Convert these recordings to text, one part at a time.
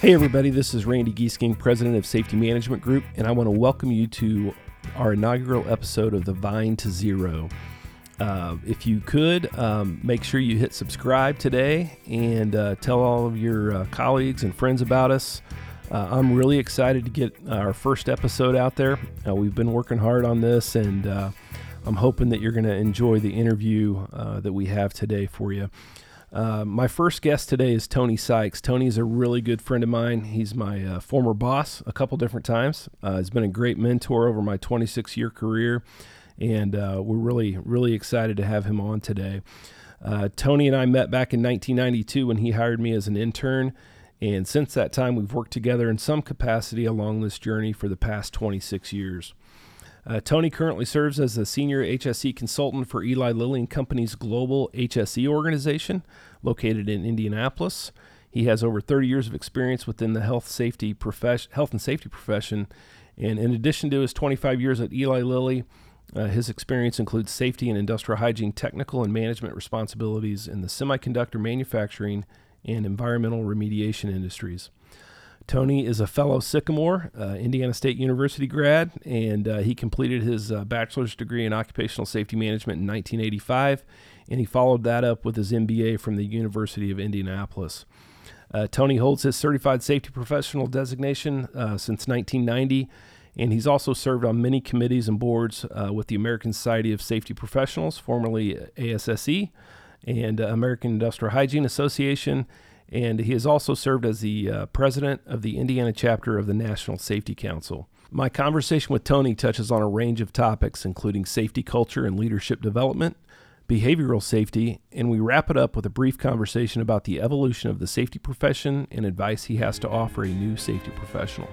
Hey, everybody, this is Randy Giesking, President of Safety Management Group, and I want to welcome you to our inaugural episode of the Vine to Zero. Uh, if you could, um, make sure you hit subscribe today and uh, tell all of your uh, colleagues and friends about us. Uh, I'm really excited to get our first episode out there. Uh, we've been working hard on this, and uh, I'm hoping that you're going to enjoy the interview that we have today for you. Uh, my first guest today is Tony Sykes. Tony is a really good friend of mine. He's my uh, former boss a couple different times. Uh, he's been a great mentor over my 26 year career, and uh, we're really, really excited to have him on today. Uh, Tony and I met back in 1992 when he hired me as an intern. And since that time, we've worked together in some capacity along this journey for the past 26 years. Uh, Tony currently serves as a senior HSE consultant for Eli Lilly and Company's global HSE organization, located in Indianapolis. He has over 30 years of experience within the health safety profession, health and safety profession, and in addition to his 25 years at Eli Lilly, uh, his experience includes safety and industrial hygiene technical and management responsibilities in the semiconductor manufacturing and environmental remediation industries. Tony is a fellow Sycamore, uh, Indiana State University grad, and uh, he completed his uh, bachelor's degree in occupational safety management in 1985, and he followed that up with his MBA from the University of Indianapolis. Uh, Tony holds his certified safety professional designation uh, since 1990, and he's also served on many committees and boards uh, with the American Society of Safety Professionals, formerly ASSE, and American Industrial Hygiene Association and he has also served as the uh, president of the Indiana chapter of the National Safety Council. My conversation with Tony touches on a range of topics, including safety culture and leadership development, behavioral safety, and we wrap it up with a brief conversation about the evolution of the safety profession and advice he has to offer a new safety professional.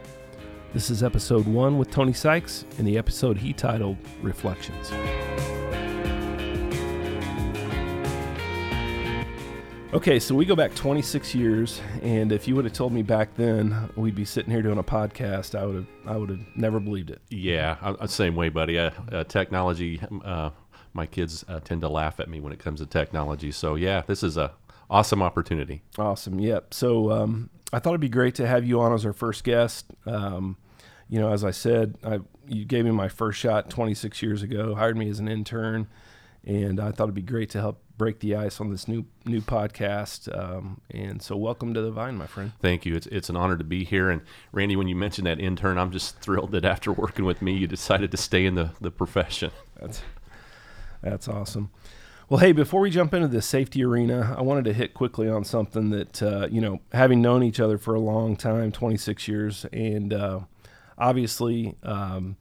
This is episode one with Tony Sykes, and the episode he titled Reflections. Okay, so we go back 26 years, and if you would have told me back then we'd be sitting here doing a podcast, I would have I would have never believed it. Yeah, same way, buddy. Uh, uh, technology, uh, my kids uh, tend to laugh at me when it comes to technology. So yeah, this is a awesome opportunity. Awesome. Yep. So um, I thought it'd be great to have you on as our first guest. Um, you know, as I said, I, you gave me my first shot 26 years ago, hired me as an intern, and I thought it'd be great to help break the ice on this new new podcast. Um, and so, welcome to the Vine, my friend. Thank you. It's it's an honor to be here. And Randy, when you mentioned that intern, I'm just thrilled that after working with me, you decided to stay in the the profession. That's that's awesome. Well, hey, before we jump into the safety arena, I wanted to hit quickly on something that uh, you know, having known each other for a long time, 26 years, and uh, obviously. Um,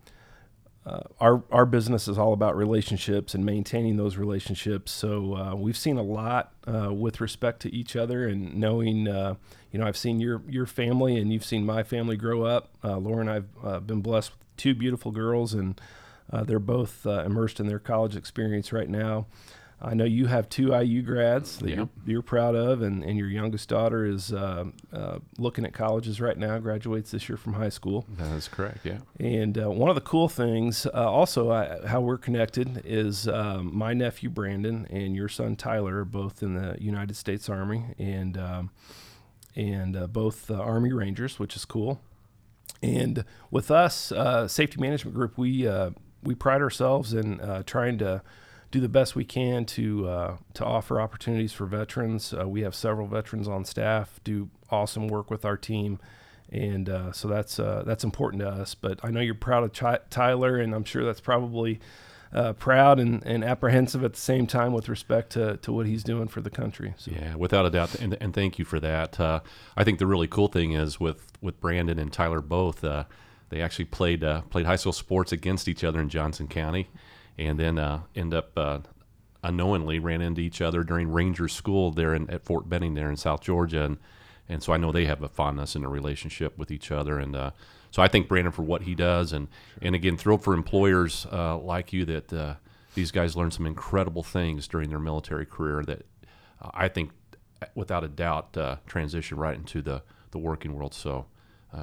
uh, our our business is all about relationships and maintaining those relationships. So uh, we've seen a lot uh, with respect to each other and knowing. Uh, you know, I've seen your your family and you've seen my family grow up. Uh, Laura and I've been blessed with two beautiful girls, and they're both immersed in their college experience right now. I know you have two IU grads that you're, you're, proud of, and, and your youngest daughter is uh, uh, looking at colleges right now, graduates this year from high school. That is correct, yeah. And uh, one of the cool things, uh, also, I, how we're connected is um, my nephew Brandon and your son Tyler are both in the United States Army and um, and uh, both Army Rangers, which is cool. And with us, uh, Safety Management Group, we we pride ourselves in trying to do the best we can to uh, to offer opportunities for veterans. Uh, we have several veterans on staff, do awesome work with our team, and uh, so that's uh, that's important to us. But I know you're proud of Ch- Tyler, and I'm sure that's probably uh, proud and, and apprehensive at the same time with respect to, to what he's doing for the country. So. Yeah, without a doubt, and, and thank you for that. Uh, I think the really cool thing is with with Brandon and Tyler both. they actually played played high school sports against each other in Johnson County, and then uh, end up uh, unknowingly ran into each other during Ranger School there in, at Fort Benning there in South Georgia, and and so I know they have a fondness and a relationship with each other, and uh, so I thank Brandon for what he does, and and again thrilled for employers uh, like you that uh, these guys learn some incredible things during their military career that I think without a doubt uh, transition right into the the working world. So.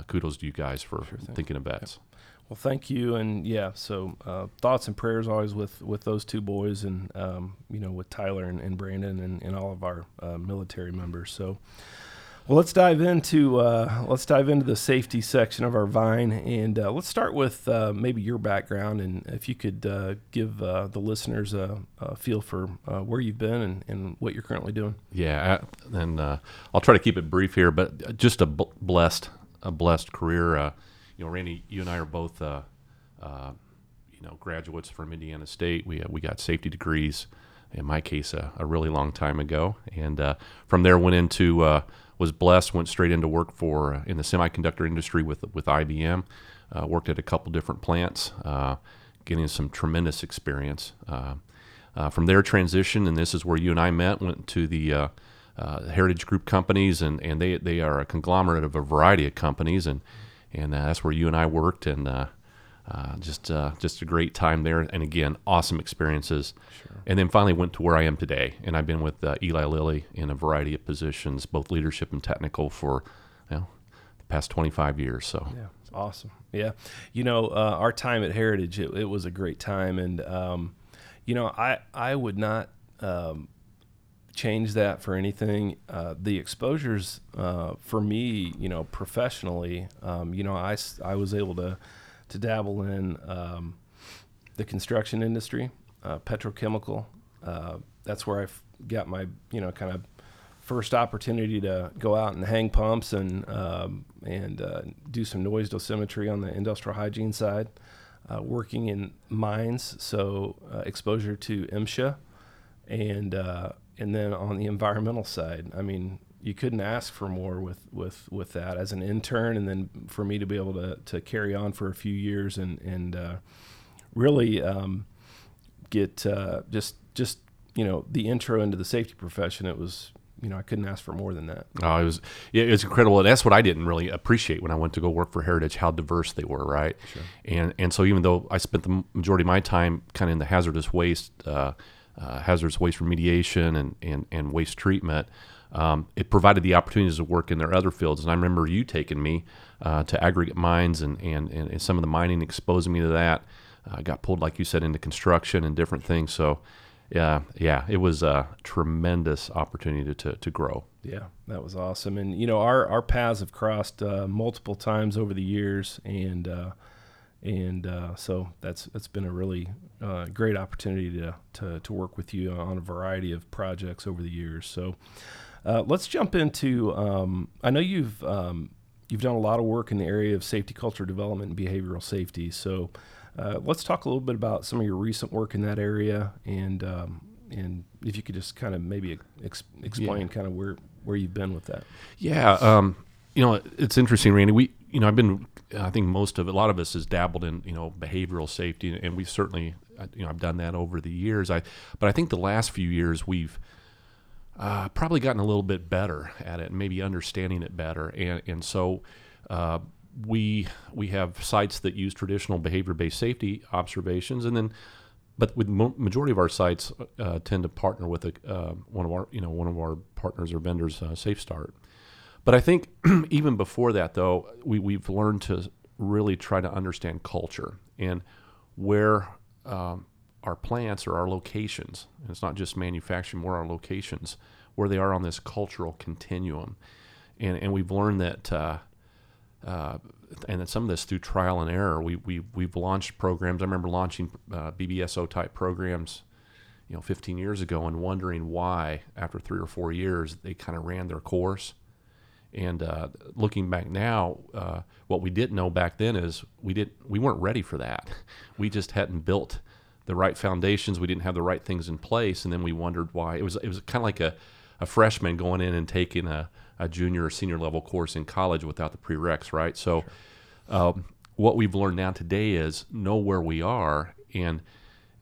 kudos to you guys for sure thinking of vets. Yep. Well, thank you, and yeah. So uh, thoughts and prayers always with with those two boys, and um, you know with Tyler and, and Brandon and, and, all of our uh, military members. So, Well, let's dive into uh, let's dive into the safety section of our vine, and uh, let's start with uh, maybe your background, and if you could uh, give uh, the listeners a, a feel for uh, where you've been and, and what you're currently doing. Yeah, and I'll try to keep it brief here, but just a b- blessed a blessed career. You know, Randy, you and I are both you know graduates from Indiana State. We we got safety degrees. In my case, a really long time ago, and from there went into was blessed, went straight into work for uh, in the semiconductor industry with with IBM. Uh, worked at a couple different plants, uh, getting some tremendous experience. Uh, uh, from there, transition, and this is where you and I met. Went to the Heritage Group companies, and, and they they are a conglomerate of a variety of companies, and and that's where you and I worked, and uh, just uh, just a great time there, and again, awesome experiences. Sure. And then finally went to where I am today, and I've been with uh, Eli Lilly in a variety of positions, both leadership and technical, for you know, the past 25 years. So yeah, it's awesome. Yeah, you know, uh, our time at Heritage, it, it, was a great time, and um, you know, I I would not. Um, change that for anything. Uh, the exposures uh, for me, you know, professionally, um, you know, I, I was able to to dabble in um, the construction industry, uh, petrochemical. Uh, that's where I got my, you know, kind of first opportunity to go out and hang pumps and um, and uh, do some noise dosimetry on the industrial hygiene side. Uh, working in mines, so exposure to MSHA, and uh, and then on the environmental side, I mean, you couldn't ask for more with with with that as an intern, and then for me to be able to to carry on for a few years and and uh, really um, get uh, just just you know the intro into the safety profession. It was you know I couldn't ask for more than that. Oh, it was yeah, it was incredible. And that's what I didn't really appreciate when I went to go work for Heritage, how diverse they were, right? Sure. And and so even though I spent the majority of my time kind of in the hazardous waste. Uh, uh, hazardous waste remediation and, and, and waste treatment um, it provided the opportunities to work in their other fields. And I remember you taking me uh, to aggregate mines and, and, and some of the mining, exposing me to that. I uh, got pulled, like you said, into construction and different things. So, yeah, yeah, it was a tremendous opportunity to, to, to grow. Yeah, that was awesome. And, you know, our, our paths have crossed uh, multiple times over the years. And, uh, and uh, so that's that's been a really uh, great opportunity to, to, to work with you on a variety of projects over the years. So, uh, let's jump into. Um, I know you've um, you've done a lot of work in the area of safety culture development and behavioral safety. So uh, let's talk a little bit about some of your recent work in that area, and um, and if you could just kind of maybe ex- explain yeah. kind of where where you've been with that. Yeah, um, you know it's interesting, Randy. We you know I've been I think most of a lot of us has dabbled in you know behavioral safety, and we've certainly you know I've done that over the years. I but I think the last few years we've uh, probably gotten a little bit better at it, maybe understanding it better, and and so. Uh, we we have sites that use traditional behavior-based safety observations, and then, but with mo- majority of our sites uh, tend to partner with a, uh, one of our you know one of our partners or vendors, uh, SafeStart. But I think even before that, though, we we've learned to really try to understand culture and where um, our plants or our locations, and it's not just manufacturing, more our locations, where they are on this cultural continuum. And, and we've learned that, uh, uh, and that some of this through trial and error. We, we, we've launched programs. I remember launching uh, BBSO type programs, you know, 15 years ago and wondering why, after three or four years, they kind of ran their course. And uh, looking back now, uh, what we didn't know back then is we didn't we weren't ready for that. We just hadn't built the right foundations. We didn't have the right things in place, and then we wondered why. It was it was kind of like a, a freshman going in and taking a, a junior or senior level course in college without the prereqs, right? So, sure. um, what we've learned now today is know where we are and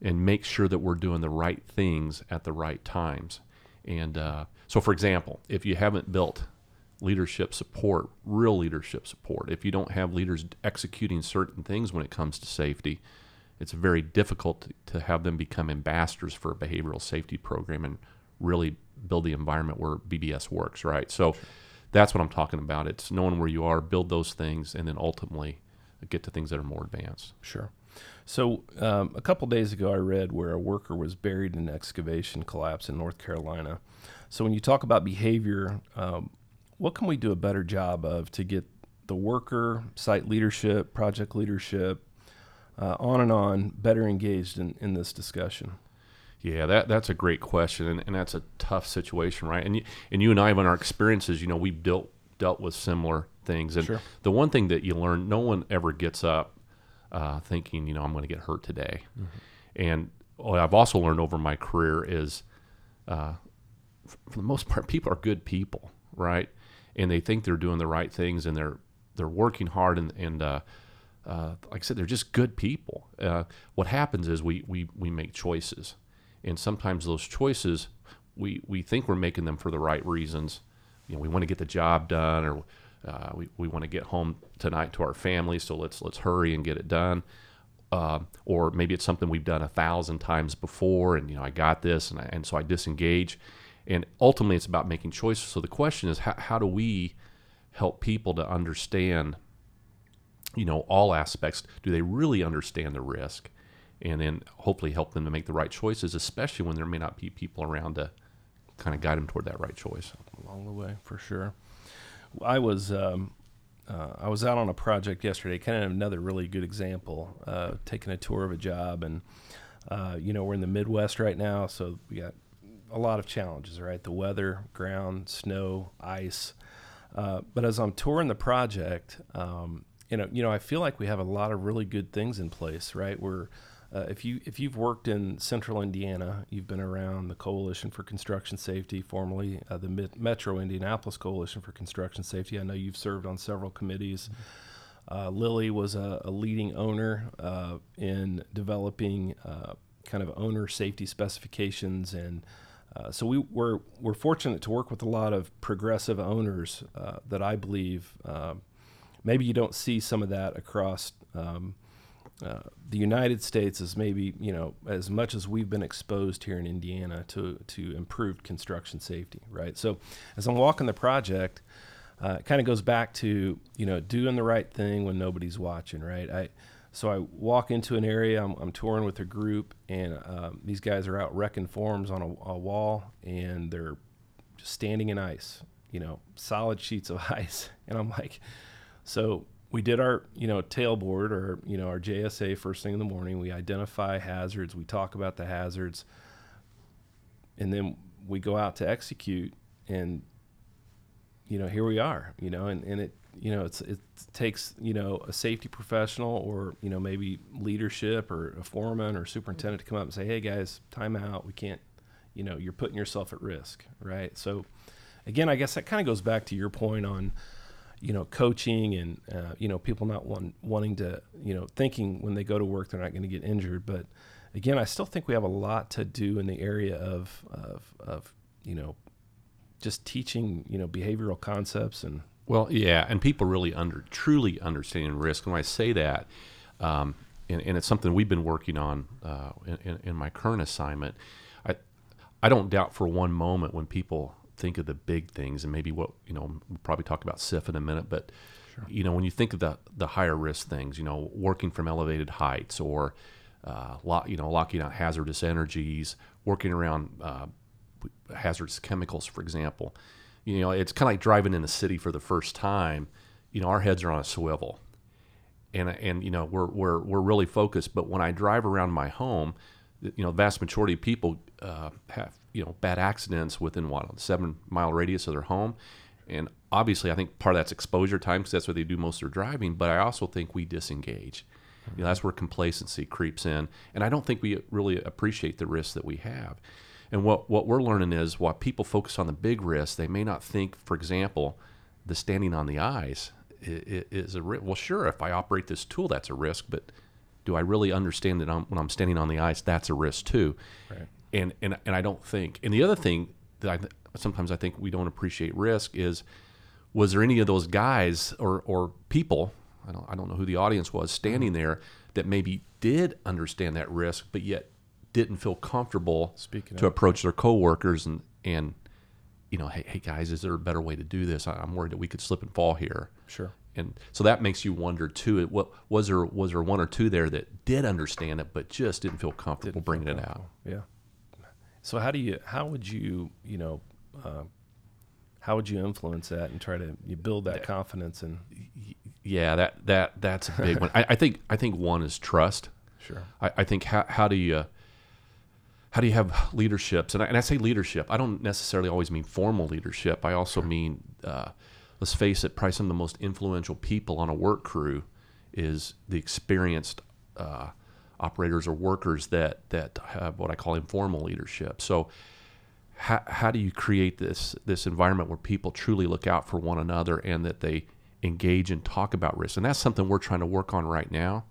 and make sure that we're doing the right things at the right times. And uh, so, for example, if you haven't built leadership support, real leadership support, if you don't have leaders executing certain things when it comes to safety, it's very difficult to have them become ambassadors for a behavioral safety program and really build the environment where BBS works, right? So that's what I'm talking about. It's knowing where you are, build those things, and then ultimately get to things that are more advanced. Sure. So um, a couple days ago, I read where a worker was buried in an excavation collapse in North Carolina. So when you talk about behavior, um, what can we do a better job of to get the worker, site leadership, project leadership, uh, on and on, better engaged in, in this discussion? Yeah, that that's a great question, and, and that's a tough situation, right? And you, and you and I, in our experiences, you know, we've dealt dealt with similar things, and Sure. the one thing that you learn, no one ever gets up uh, thinking, you know, I'm going to get hurt today. And what I've also learned over my career is, uh, for the most part, people are good people, right? And they think they're doing the right things, and they're they're working hard, and and uh, uh, like I said, they're just good people. Uh, what happens is we, we we make choices, and sometimes those choices we we think we're making them for the right reasons. You know, we want to get the job done, or uh, we, we want to get home tonight to our family, so let's let's hurry and get it done. Uh, or maybe it's something we've done a thousand times before, and you know I got this, and I, and so I disengage. And ultimately, it's about making choices. So the question is, how, how do we help people to understand you know all aspects do they really understand the risk and then hopefully help them to make the right choices especially when there may not be people around to kind of guide them toward that right choice along the way for sure. I was um, uh, I was out on a project yesterday, kind of another really good example. Uh, taking a tour of a job, and uh, you know we're in the Midwest right now, so we got a lot of challenges. Right, the weather, ground, snow, ice. Uh, but as I'm touring the project, um, you know, you know, I feel like we have a lot of really good things in place. Right, we're uh, if you if you've worked in Central Indiana, you've been around the Coalition for Construction Safety, formerly uh, the Mid- Metro Indianapolis Coalition for Construction Safety. I know you've served on several committees. Uh, Lilly was a, a leading owner uh, in developing uh, kind of owner safety specifications, and uh, so we were we're fortunate to work with a lot of progressive owners uh, that I believe um maybe you don't see some of that across. Um, uh, the United States is maybe you know as much as we've been exposed here in Indiana to to improved construction safety, right? So as I'm walking the project, uh, it kind of goes back to you know doing the right thing when nobody's watching, right? I so I walk into an area, I'm, I'm touring with a group, and um, these guys are out wrecking forms on a, a wall, and they're just standing in ice, you know, solid sheets of ice, and I'm like, so we did our, you know, tailboard or, you know, our JSA first thing in the morning. We identify hazards. We talk about the hazards. And then we go out to execute and, you know, here we are, you know, and, and it, you know, it's, it takes, you know, a safety professional or, you know, maybe leadership or a foreman or superintendent to come up and say, Hey guys, time out. We can't, you know, you're putting yourself at risk. Right. So again, I guess that kind of goes back to your point on, you know, coaching and uh, you know people not want, wanting to you know thinking when they go to work they're not going to get injured. But again, I still think we have a lot to do in the area of of, of you know just teaching you know behavioral concepts and well yeah and people really under truly understanding risk and when i say that um, and, and it's something we've been working on uh, in, in my current assignment i i don't doubt for one moment when people think of the big things and maybe what you know we'll probably talk about SIF in a minute but you know when you think of the the higher risk things you know working from elevated heights or uh, lock, you know locking out hazardous energies working around uh, hazardous chemicals for example you know it's kind of like driving in a city for the first time you know our heads are on a swivel. And and you know we're we're we're really focused but when I drive around my home you know the vast majority of people uh, have you know bad accidents within what seven mile radius of their home. And obviously i think part of that's exposure time because that's where they do most of their driving but i also think we disengage. You know that's where complacency creeps in. And i don't think we really appreciate the risks that we have and what what we're learning is while people focus on the big risks they may not think for example the standing on the i- is a risk well sure if i operate this tool that's a risk but do I really understand that I'm, when I'm standing on the ice, that's a risk too? Right. And, and and I don't think. And the other thing that I th- sometimes I think we don't appreciate risk is, was there any of those guys or or people? I don't I don't know who the audience was standing mm-hmm. there that maybe did understand that risk, but yet didn't feel comfortable Speaking to approach their coworkers and and you know, hey, hey guys, is there a better way to do this? I- I'm worried that we could slip and fall here sure and so that makes you wonder too. It what was there was there one or two there that did understand it but just didn't feel comfortable Didn't feel bringing it out? yeah. So how do you how would you you know uh, how would you influence that and try to you build that confidence and Yeah, that that that's a big one. I, I think I think one is trust. sure I, I think how, how do you how do you have leaderships? And I, and I say leadership i don't necessarily always mean formal leadership. I also mean uh, let's face it probably some of the most influential people on a work crew is the experienced uh, operators or workers that that have what i call informal leadership. So how, how do you create this this environment where people truly look out for one another and that they engage and talk about risk? And that's something we're trying to work on right now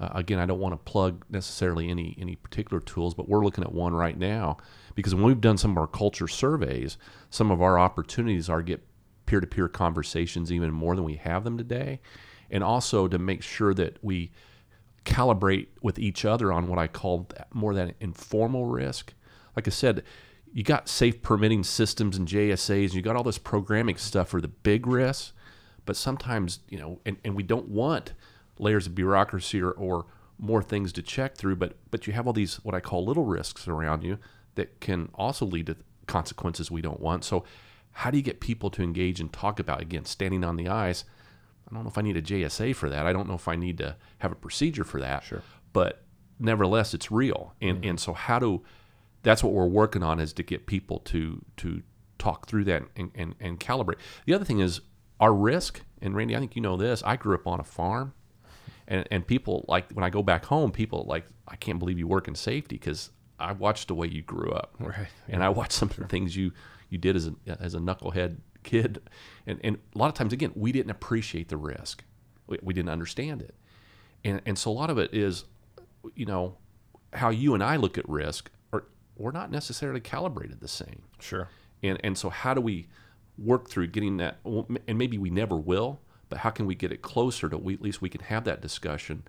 uh, again, I don't want to plug necessarily any any particular tools, but we're looking at one right now because when we've done some of our culture surveys, some of our opportunities are get peer-to-peer conversations even more than we have them today, and also to make sure that we calibrate with each other on what I call more that informal risk. Like I said, you got safe permitting systems and JSAs, and you got all this programming stuff for the big risks, but sometimes you know, and, and we don't want layers of bureaucracy or, or more things to check through, but but you have all these what I call little risks around you that can also lead to consequences we don't want. So how do you get people to engage and talk about again standing on the ice? I don't know if I need a JSA for that. I don't know if I need to have a procedure for that. Sure. But nevertheless, it's real. And Mm-hmm. and so how do that's what we're working on is to get people to to talk through that and, and, and calibrate. The other thing is our risk, and Randy, I think you know this. I grew up on a farm and and people like when I go back home, people like I can't believe you work in safety because I watched the way you grew up, Right, And I watched some of the things you you did as a as a knucklehead kid, and and a lot of times again we didn't appreciate the risk, we, we didn't understand it, and and so a lot of it is, you know, how you and I look at risk, or we're not necessarily calibrated the same. Sure. And and so how do we work through getting that and maybe we never will but how can we get it closer to we, at least we can have that discussion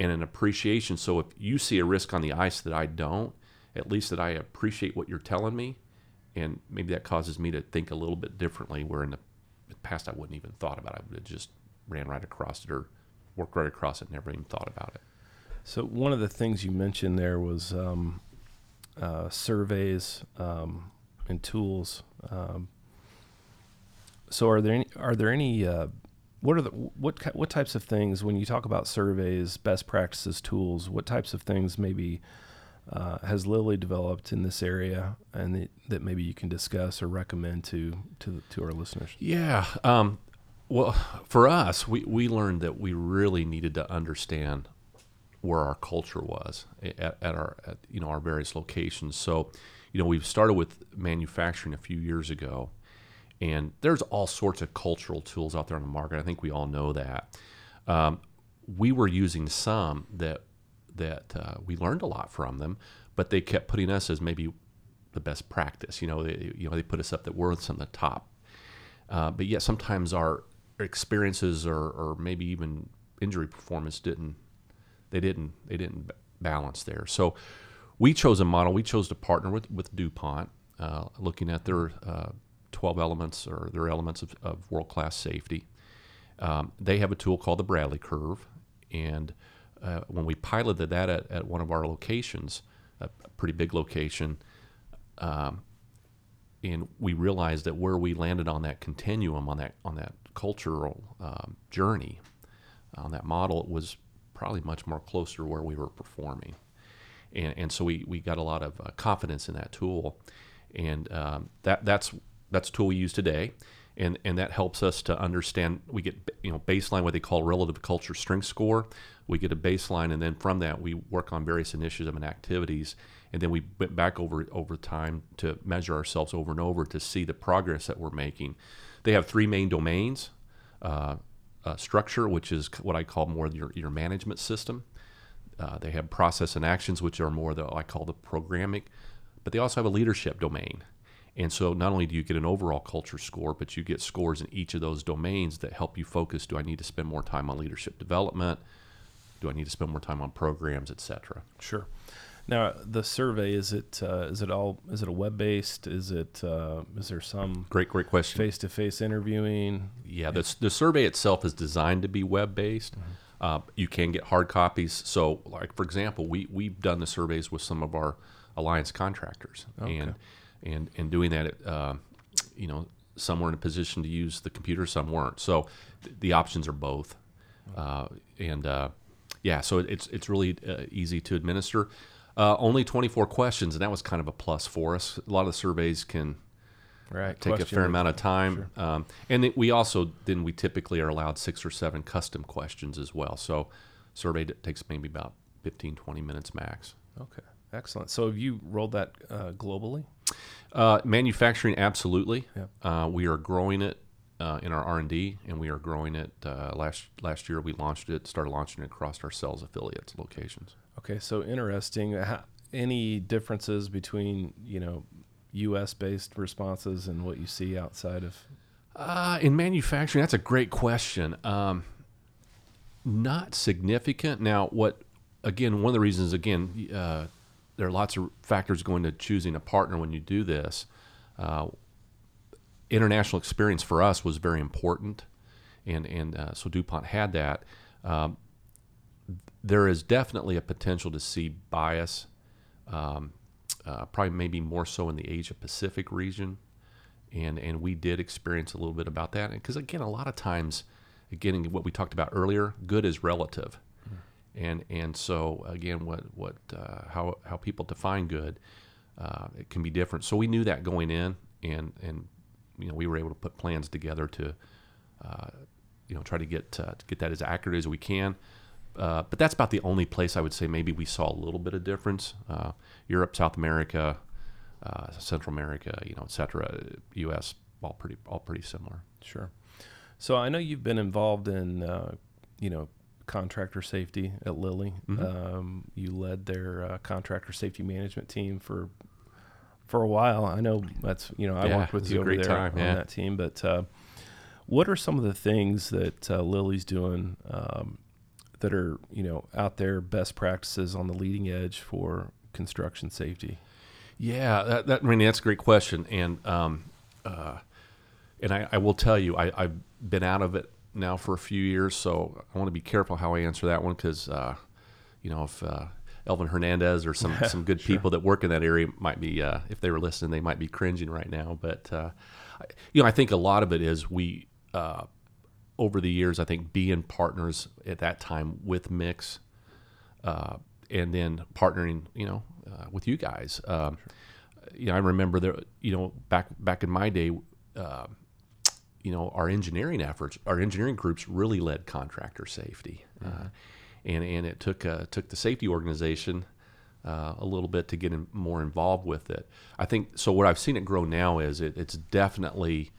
and an appreciation so if you see a risk on the ice that i don't at least that i appreciate what you're telling me and maybe that causes me to think a little bit differently where in the past i wouldn't even thought about it i would have just ran right across it or worked right across it never even thought about it So one of the things you mentioned there was um, uh, surveys um, and tools. Um, so are there any, are there any uh, what are the what what types of things when you talk about surveys, best practices, tools? What types of things maybe uh, has Lilly developed in this area, and that, that maybe you can discuss or recommend to to to our listeners? Yeah. Um, well, for us, we, we learned that we really needed to understand where our culture was at, at our at, you know our various locations. So, you know, we've started with manufacturing a few years ago, and there's all sorts of cultural tools out there on the market. I think we all know that. Um, we were using some that that uh, we learned a lot from them, but they kept putting us as maybe the best practice. You know, they, you know they put us up that we're some of the top. Uh, but yet sometimes our experiences or, or maybe even injury performance didn't they didn't they didn't balance there. So we chose a model. We chose to partner with with DuPont, uh, looking at their uh, 12 elements or their elements of, of world class safety. Um, they have a tool called the Bradley Curve, and uh, when we piloted that at, at one of our locations, a pretty big location, um, and we realized that where we landed on that continuum, on that on that cultural um, journey, on that model, it was probably much more closer to where we were performing, and and so we, we got a lot of uh, confidence in that tool, and um, that that's that's a tool we use today, and and that helps us to understand. We get you know baseline what they call relative culture strength score. We get a baseline, and then from that we work on various initiatives and activities, and then we went back over over time to measure ourselves over and over to see the progress that we're making. They have three main domains. Uh, uh, structure, which is what I call more your, your management system. Uh, they have process and actions, which are more the I call the programming, but they also have a leadership domain. And so not only do you get an overall culture score, but you get scores in each of those domains that help you focus. Do I need to spend more time on leadership development? Do I need to spend more time on programs, et cetera? Sure. Now the survey is it uh, is it all is it a web based? Is it uh, is there some Great, great question. face to face interviewing? Yeah, the, the survey itself is designed to be web based. Uh, you can get hard copies. So, like for example, we we've done the surveys with some of our alliance contractors, and and and doing that, uh, you know, some were in a position to use the computer, some weren't. So th- the options are both, uh, and uh, yeah, so it, it's it's really uh, easy to administer. Uh, only 24 questions, and that was kind of a plus for us. A lot of the surveys can Right. take a fair amount of time, um, and it, we also then we typically are allowed six or seven custom questions as well. So survey d- takes maybe about 15, 20 minutes max. Okay. Excellent. So have you rolled that uh, globally? Uh, manufacturing, absolutely. Yep. Uh, we are growing it uh, in our R and D, and we are growing it. Uh, last last year, we launched it, started launching it across our sales affiliates locations. Okay. So interesting. How, any differences between you know U.S. based responses and what you see outside of? Uh, in manufacturing, that's a great question. Um, not significant. Now, what again? One of the reasons, again, uh, there are lots of factors going to choosing a partner when you do this. Uh, international experience for us was very important, and and uh, so Dupont had that. Um, there is definitely a potential to see bias, um, uh, probably maybe more so in the Asia Pacific region, and and we did experience a little bit about that. Because again, a lot of times, again, what we talked about earlier, good is relative, and and so again, what what uh, how how people define good, uh, it can be different. So we knew that going in, and and you know we were able to put plans together to. Uh, you know, try to get uh, to get that as accurate as we can. Uh, but that's about the only place I would say maybe we saw a little bit of difference. Uh, Europe, South America, Central America, you know, et cetera. U.S. all pretty all pretty similar. Sure. So I know you've been involved in you know contractor safety at Lilly. Mhm. Um, you led their uh, contractor safety management team for for a while. I know that's you know I Yeah, worked with you over great there time, on yeah. that team. But uh, what are some of the things that uh, Lilly's doing um, that are you know out there best practices on the leading edge for construction safety? Yeah, that, that I mean that's a great question, and um, uh, and I, I will tell you, I, I've been out of it now for a few years, so I want to be careful how I answer that one because uh, you know if uh, Elvin Hernandez or some some good Sure. people that work in that area might be uh, if they were listening, they might be cringing right now. But uh, I- you know, I think a lot of it is we uh, over the years, I think being partners at that time with Mix, uh, and then partnering, you know, uh, with you guys. Um, You know, I remember there, you know, back back in my day, uh, you know, our engineering efforts, our engineering groups really led contractor safety, uh, and and it took uh, took the safety organization. Uh, a little bit to get in, more involved with it. I think so. What I've seen it grow now is it, it's definitely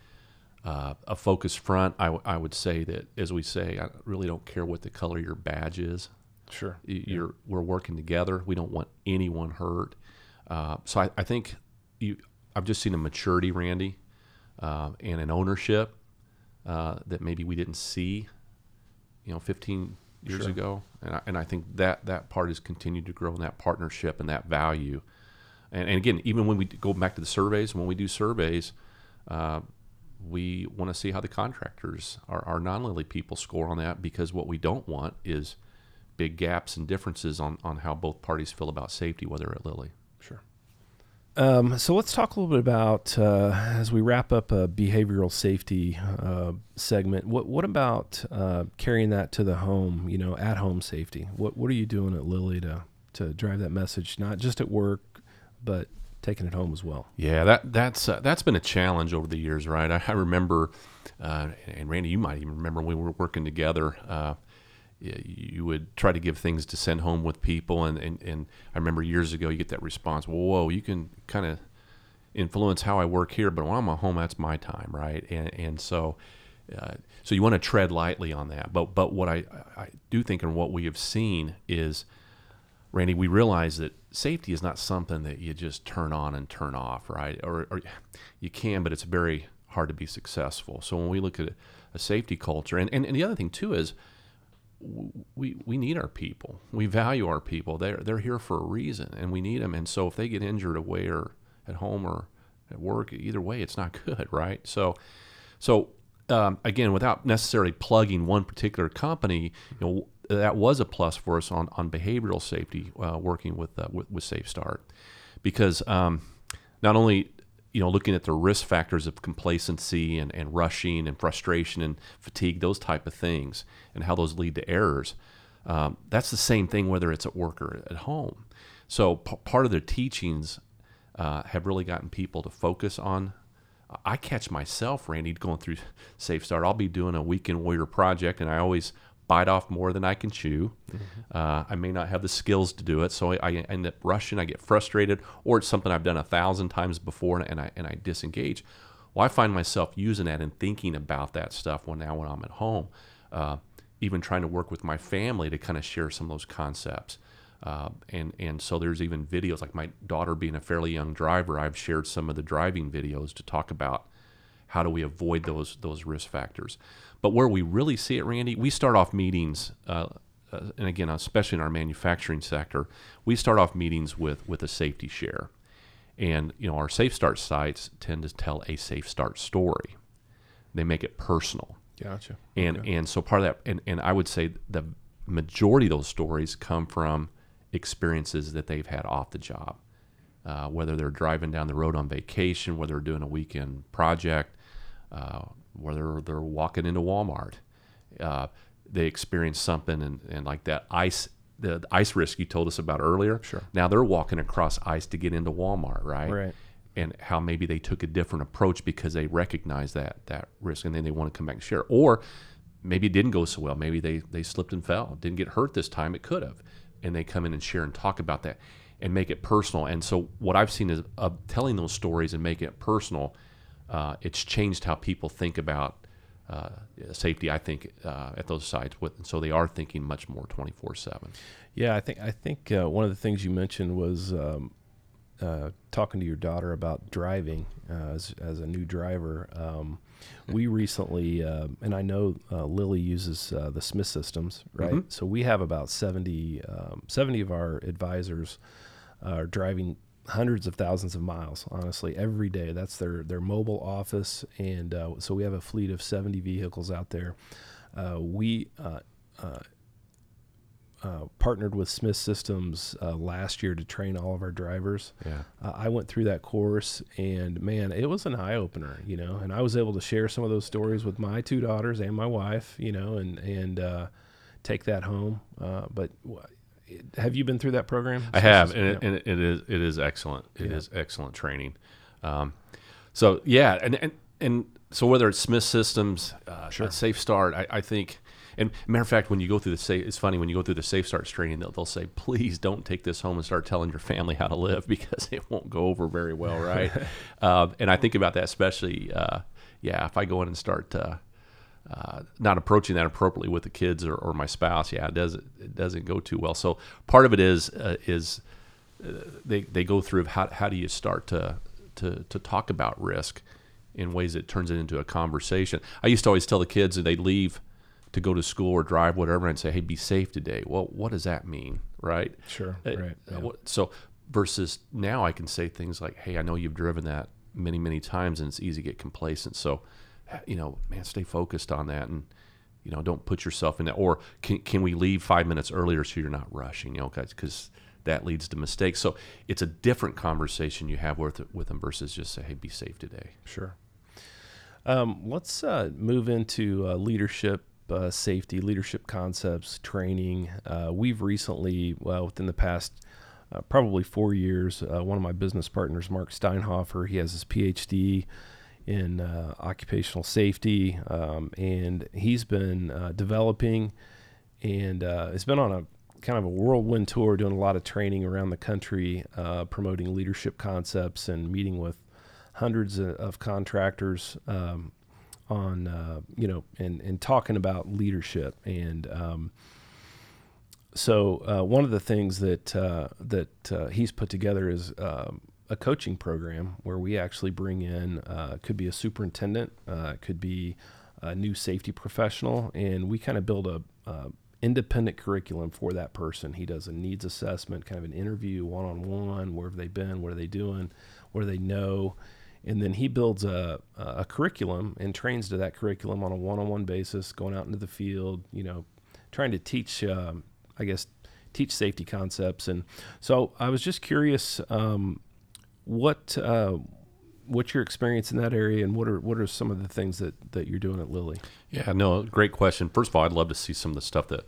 uh, a focus front. I, w- I would say that, as we say, I really don't care what the color your badge is. Sure. You're, We're working together. We don't want anyone hurt. Uh, so I, I think you, I've just seen a maturity, Randy, uh, and an ownership uh, that maybe we didn't see, you know, 15 years Sure. ago. And I, and I think that that part has continued to grow in that partnership and that value. And, and again, even when we go back to the surveys, when we do surveys, uh, we want to see how the contractors, our, our non-Lilly people, score on that because what we don't want is big gaps and differences on, on how both parties feel about safety, whether at Lilly. Um, so let's talk a little bit about uh, as we wrap up a behavioral safety uh, segment. What what about uh, carrying that to the home? You know, at home safety. What what are you doing at Lilly to to drive that message, not just at work, but taking it home as well? Yeah, that that's uh, that's been a challenge over the years, right? I, I remember, uh, and Randy, you might even remember when we were working together. You would try to give things to send home with people, and, and, and I remember years ago you get that response. Whoa, you can kind of influence how I work here, but when I'm at home, that's my time, right? And and so. Uh, so you want to tread lightly on that, but but what I, I do think and what we have seen is Randy, we realize that safety is not something that you just turn on and turn off, right? Or, or you can, but it's very hard to be successful. So when we look at a safety culture, and, and, and the other thing too is we, we need our people. We value our people. They're, they're here for a reason, and we need them. And so if they get injured away or at home or at work, either way, it's not good, right? So, so um, again, without necessarily plugging one particular company, you know, that was a plus for us on, on behavioral safety, uh, working with, uh, with with Safe Start, because um, not only you know, looking at the risk factors of complacency and, and rushing and frustration and fatigue, those type of things, and how those lead to errors. Um, that's the same thing whether it's at work or at home. So p- part of their teachings uh, have really gotten people to focus on. I catch myself, Randy, going through Safe Start. I'll be doing a weekend warrior project, and I always bite off more than I can chew. Mm-hmm. Uh, I may not have the skills to do it, so I, I, end up rushing. I get frustrated, or it's something I've done a thousand times before, and I and I disengage. Well, I find myself using that and thinking about that stuff when now when I'm at home, uh, even trying to work with my family to kind of share some of those concepts. Uh, and and so there's even videos like my daughter being a fairly young driver. I've shared some of the driving videos to talk about how do we avoid those those risk factors. But where we really see it, Randy, we start off meetings, uh, uh, and again, especially in our manufacturing sector, we start off meetings with with a safety share, and you know our Safe Start sites tend to tell a Safe Start story. They make it personal. Gotcha. And okay. and so part of that, and, and I would say the majority of those stories come from experiences that they've had off the job. Uh, whether they're driving down the road on vacation, whether they're doing a weekend project, uh, whether they're walking into Walmart, uh, they experience something and, and like that ice the, the, ice risk you told us about earlier. Sure. Now they're walking across ice to get into Walmart, right? Right. And how maybe they took a different approach because they recognize that that risk and then they want to come back and share. Or maybe it didn't go so well. Maybe they they slipped and fell, didn't get hurt this time. It could have, and they come in and share and talk about that and make it personal. And so what I've seen is uh, telling those stories and making it personal uh, it's changed how people think about uh, safety. I think uh, at those sites, with, so they are thinking much more twenty four seven. Yeah, I think I think uh, one of the things you mentioned was um, uh, talking to your daughter about driving uh, as as a new driver. Um, we recently, and I know Lilly uses the Smith systems, right? Mm-hmm. So we have about 70, um, 70 of our advisors are driving hundreds of thousands of miles honestly every day that's their their mobile office and uh, so we have a fleet of 70 vehicles out there uh, we uh, uh, uh partnered with Smith Systems uh, last year to train all of our drivers. Yeah, I went through that course, and man, it was an eye opener, you know. And I was able to share some of those stories with my two daughters and my wife, you know, and and take that home. but have you been through that program? I have, and, it, and it is it is excellent. It yeah. is excellent training. Um, so yeah, and, and and so whether it's Smith Systems, uh, sure. Safe Start, I, I, think. And matter of fact, when you go through the safe, it's funny when you go through the Safe Start training, they'll, they'll say, "Please don't take this home and start telling your family how to live because it won't go over very well, right?" uh, and I think about that especially, uh, yeah, if I go in and start uh, uh, not approaching that appropriately with the kids or, or my spouse, yeah, it doesn't it doesn't go too well. So part of it is uh, is uh, they they go through how how do you start to to to talk about risk in ways that turns it into a conversation. I used to always tell the kids that they leave to go to school or drive whatever and say, "Hey, be safe today." Well, what does that mean, right? Sure, uh, right. Yeah. So versus now, I can say things like, "Hey, I know you've driven that many many times and it's easy to get complacent." So you know, man, stay focused on that and you know, don't put yourself in that. Or can can we leave five minutes earlier so you're not rushing? You know, guys, because that leads to mistakes. So it's a different conversation you have with with them versus just say, "Hey, be safe today." Sure. Um, let's uh, move into uh, leadership, uh, safety, leadership concepts, training. Uh, we've recently, well, within the past uh, probably four years, uh, one of my business partners, Mark Steinhofer, he has his PhD in uh, occupational safety, um, and he's been uh, developing and uh, has been on a kind of a whirlwind tour, doing a lot of training around the country, uh, promoting leadership concepts and meeting with hundreds of, contractors um, on uh, you know and and talking about leadership and. Um, so uh, one of the things that that he's put together is um, a coaching program where we actually bring in uh, could be a superintendent, uh, could be a new safety professional, and we kind of build a, independent curriculum for that person. He does a needs assessment, kind of an interview, one on one. Where have they been? What are they doing? What do they know? And then he builds a, a curriculum and trains to that curriculum on a one on one basis, going out into the field, you know, trying to teach, um, I guess, teach safety concepts. And so I was just curious. Um, what uh, what's your experience in that area, and what are what are some of the things that that you're doing at Lilly? Yeah, no, great question. First of all, I'd love to see some of the stuff that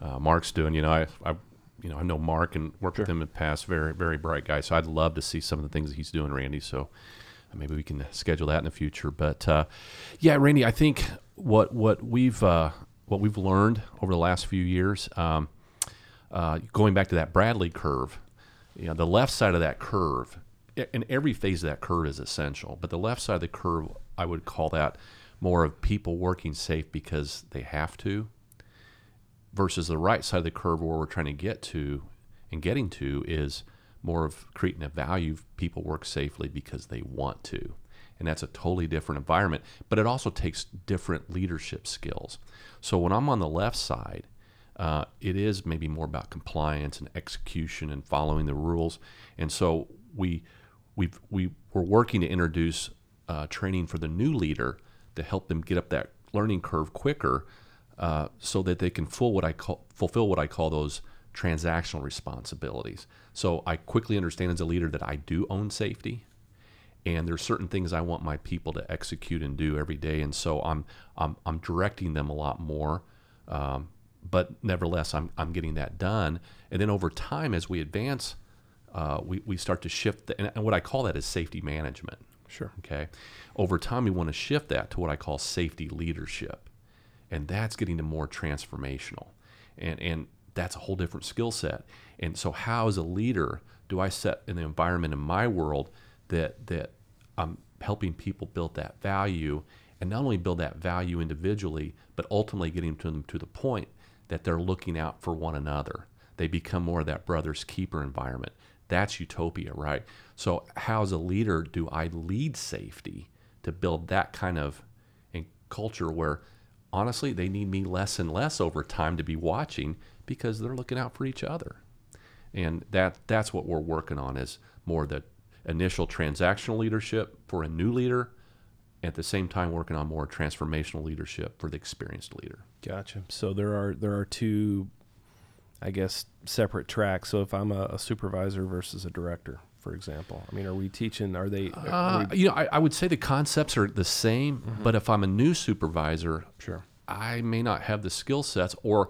uh, Mark's doing. You know, I, I, you know, I know Mark and worked with him in the past. Very, very bright guy. So I'd love to see some of the things that he's doing, Randy. So uh, maybe we can schedule that in the future. But uh, yeah, Randy, I think what what we've uh, what we've learned over the last few years, um, uh, going back to that Bradley curve, you know, the left side of that curve, and every phase of that curve is essential. But the left side of the curve, I would call that more of people working safe because they have to, versus the right side of the curve where we're trying to get to and getting to is more of creating a value people work safely because they want to. And that's a totally different environment, but it also takes different leadership skills. So when I'm on the left side, uh, it is maybe more about compliance and execution and following the rules. And so we we've, we we're working to introduce uh, training for the new leader to help them get up that learning curve quicker, uh, so that they can full what I call, fulfill what I call those transactional responsibilities. So I quickly understand as a leader that I do own safety, and there's certain things I want my people to execute and do every day, and so I'm I'm, I'm directing them a lot more. Um, but nevertheless, I'm, I'm getting that done. And then over time, as we advance, uh, we, we start to shift, the, and what I call that is safety management. Sure. Okay. Over time, we want to shift that to what I call safety leadership. And that's getting to more transformational. And, and that's a whole different skill set. And so, how, as a leader, do I set an environment in my world that, that I'm helping people build that value and not only build that value individually, but ultimately getting to them to the point that they're looking out for one another. They become more of that brother's keeper environment. That's utopia, right? So, how as a leader do I lead safety to build that kind of culture where honestly they need me less and less over time to be watching because they're looking out for each other. And that that's what we're working on is more the initial transactional leadership for a new leader at the same time working on more transformational leadership for the experienced leader. Gotcha. So there are there are two I guess separate tracks. So if I'm a, a supervisor versus a director, for example, I mean, are we teaching? Are they? Are uh, we... you know, I, I, would say the concepts are the same, mm-hmm. but if I'm a new supervisor, sure, I may not have the skill sets or.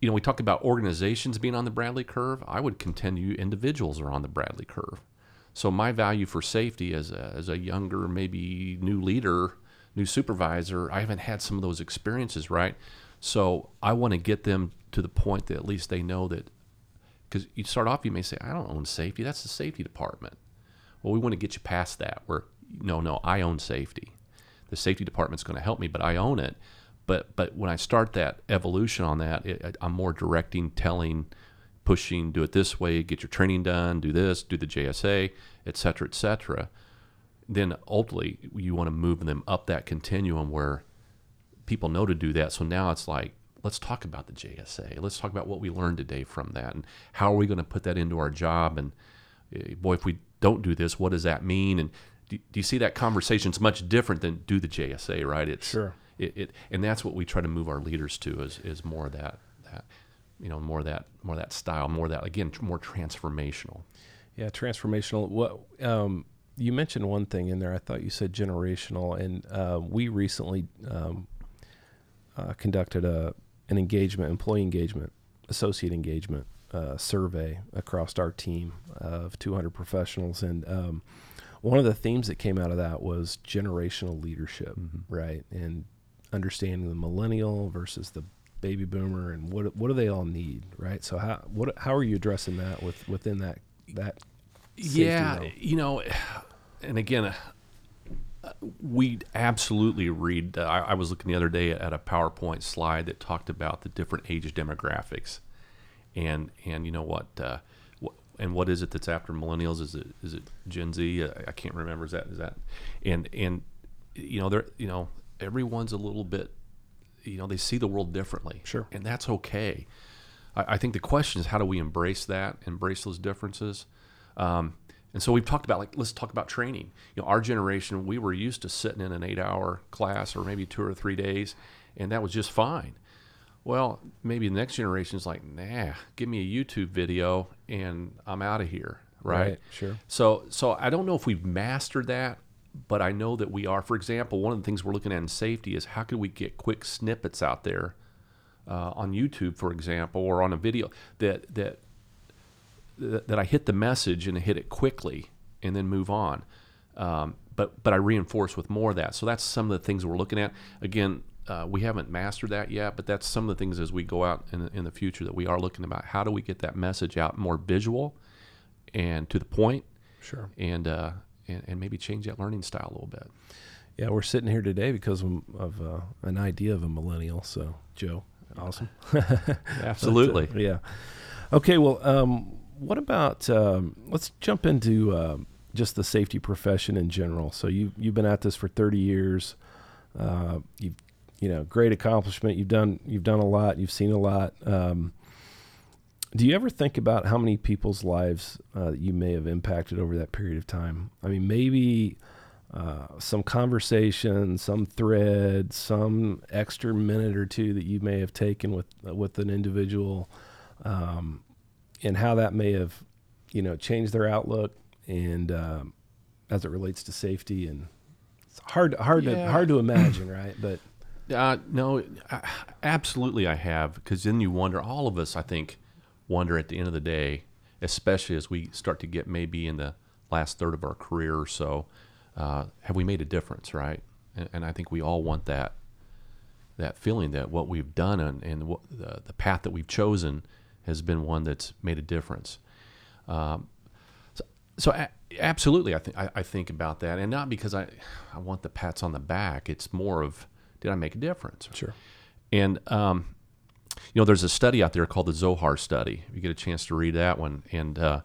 You know, we talk about organizations being on the Bradley curve. I would contend you individuals are on the Bradley curve. So my value for safety as a, as a younger, maybe new leader, new supervisor, I haven't had some of those experiences, right? So I want to get them to the point that at least they know that because you start off, you may say, I don't own safety. That's the safety department. Well, we want to get you past that where, no, no, I own safety. The safety department's going to help me, but I own it. But, but when I start that evolution on that, it, I'm more directing, telling, pushing, do it this way, get your training done, do this, do the JSA, et cetera, et cetera. Then ultimately, you want to move them up that continuum where people know to do that. So now it's like, let's talk about the JSA. Let's talk about what we learned today from that and how are we going to put that into our job. And eh, boy, if we don't do this, what does that mean? And do, do you see that conversation? It's much different than do the JSA, right? It's sure. It, it, and that's what we try to move our leaders to is, is more of that, that, you know, more of that, more of that style, more of that, again, more transformational. Yeah. Transformational. What, um, you mentioned one thing in there. I thought you said generational, and uh, we recently um, uh, conducted a an engagement, employee engagement, associate engagement uh, survey across our team of 200 professionals, and um, one of the themes that came out of that was generational leadership, mm-hmm. right, and understanding the millennial versus the baby boomer, and what what do they all need, right? So how what how are you addressing that with within that that? Yeah, you know, and again, we absolutely read. Uh, I, I, was looking the other day at a PowerPoint slide that talked about the different age demographics, and and you know what, uh, what and what is it that's after millennials? Is it is it Gen Z? I, I can't remember. Is that is that? And and you know, there you know, everyone's a little bit, you know, they see the world differently. Sure, and that's okay. I, I think the question is how do we embrace that, embrace those differences. Um, and so we've talked about like let's talk about training. You know, our generation we were used to sitting in an 8-hour class or maybe 2 or 3 days and that was just fine. Well, maybe the next generation is like, "Nah, give me a YouTube video and I'm out of here." Right? right? Sure. So so I don't know if we've mastered that, but I know that we are. For example, one of the things we're looking at in safety is how can we get quick snippets out there uh, on YouTube, for example, or on a video that that that I hit the message and hit it quickly and then move on. Um, but but I reinforce with more of that. So that's some of the things we're looking at. Again, uh, we haven't mastered that yet, but that's some of the things as we go out in, in the future that we are looking about. How do we get that message out more visual and to the point? Sure. And uh, and, and maybe change that learning style a little bit. Yeah, we're sitting here today because of, of uh, an idea of a millennial. So, Joe, awesome. Absolutely. But, yeah. Okay. Well, um, what about um, let's jump into uh, just the safety profession in general. So you you've been at this for 30 years. Uh, you've you know great accomplishment. You've done you've done a lot. You've seen a lot. Um, do you ever think about how many people's lives uh, you may have impacted over that period of time? I mean, maybe uh, some conversation, some thread, some extra minute or two that you may have taken with with an individual, um, and how that may have, you know, changed their outlook and um, as it relates to safety and it's hard hard Yeah. to hard to imagine, right? But Uh, no, I, absolutely I have because then you wonder. All of us, I think, wonder at the end of the day, especially as we start to get maybe in the last third of our career or so, uh, have we made a difference, right? And, and I think we all want that that feeling that what we've done and, and what the, the path that we've chosen has been one that's made a difference. Um, so, so a- absolutely, I think I, think about that, and not because I I want the pats on the back. It's more of did I make a difference? sure, And um, you know, there's a study out there called the Zohar study. If you get a chance to read that one, and uh,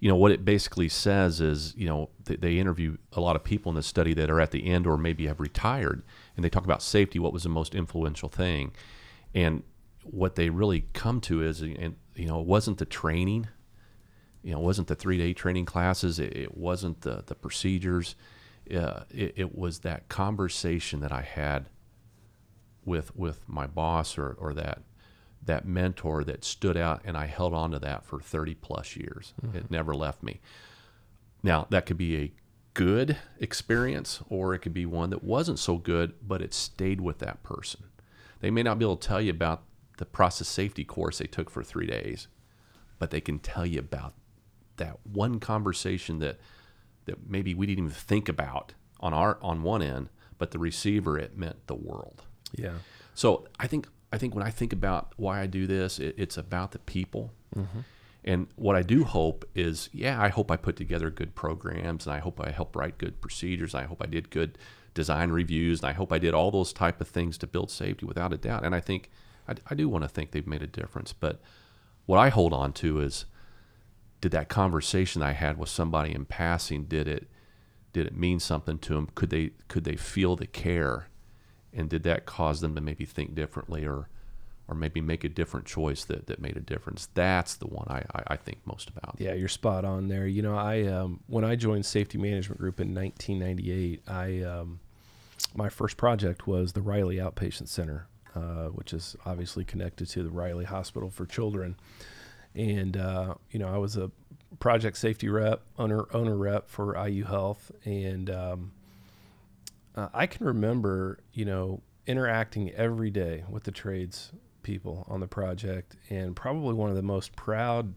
you know what it basically says is, you know, they, they interview a lot of people in the study that are at the end or maybe have retired, and they talk about safety. What was the most influential thing? And what they really come to is, and you know, it wasn't the training. You know, it wasn't the three day training classes. It, it wasn't the the procedures. Uh, it, it was that conversation that I had with with my boss or, or that that mentor that stood out and I held on to that for 30 plus years. It never left me. Now, that could be a good experience or it could be one that wasn't so good, but it stayed with that person. They may not be able to tell you about the process safety course they took for 3 days, but they can tell you about that one conversation that that maybe we didn't even think about on our on one end, but the receiver it meant the world. yeah, So I think I think when I think about why I do this, it, it's about the people. Mm-hmm. And what I do hope is, yeah, I hope I put together good programs, and I hope I help write good procedures. And I hope I did good design reviews, and I hope I did all those type of things to build safety, without a doubt. And I think I, I do want to think they've made a difference. But what I hold on to is, did that conversation I had with somebody in passing did it did it mean something to them? Could they could they feel the care? and did that cause them to maybe think differently or or maybe make a different choice that, that made a difference that's the one I, I, I think most about yeah, you're spot on there. You know, I um, when I joined Safety Management Group in 1998, I um, my first project was the Riley Outpatient Center, uh, which is obviously connected to the Riley Hospital for Children. And uh, you know, I was a project safety rep, owner owner rep for IU Health, and um, uh, I can remember, you know, interacting every day with the trades people on the project, and probably one of the most proud,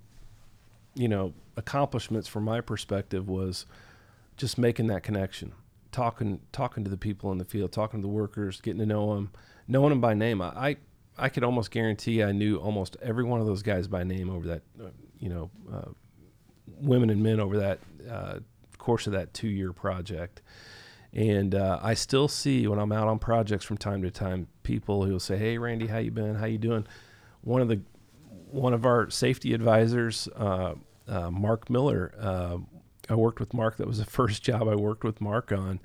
you know, accomplishments from my perspective was just making that connection, talking talking to the people in the field, talking to the workers, getting to know them, knowing them by name. I I, I could almost guarantee I knew almost every one of those guys by name over that, uh, you know, uh, women and men over that uh, course of that two year project. And uh, I still see when I'm out on projects from time to time, people who will say, "Hey, Randy, how you been? How you doing?" One of the one of our safety advisors, uh, uh, Mark Miller. I worked with Mark. That was the first job I worked with Mark on.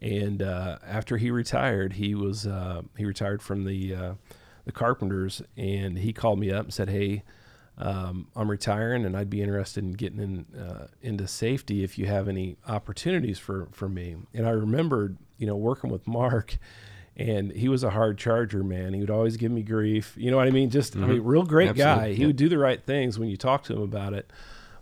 And uh, after he retired, he was uh, he retired from the uh, the Carpenters, and he called me up and said, "Hey, um, I'm retiring, and I'd be interested in getting in, uh, into safety if you have any opportunities for for me." And I remembered, you know, working with Mark, and he was a hard charger, man. He would always give me grief. You know what I mean? Just I mean, real great guy. He Yeah. would do the right things when you talk to him about it.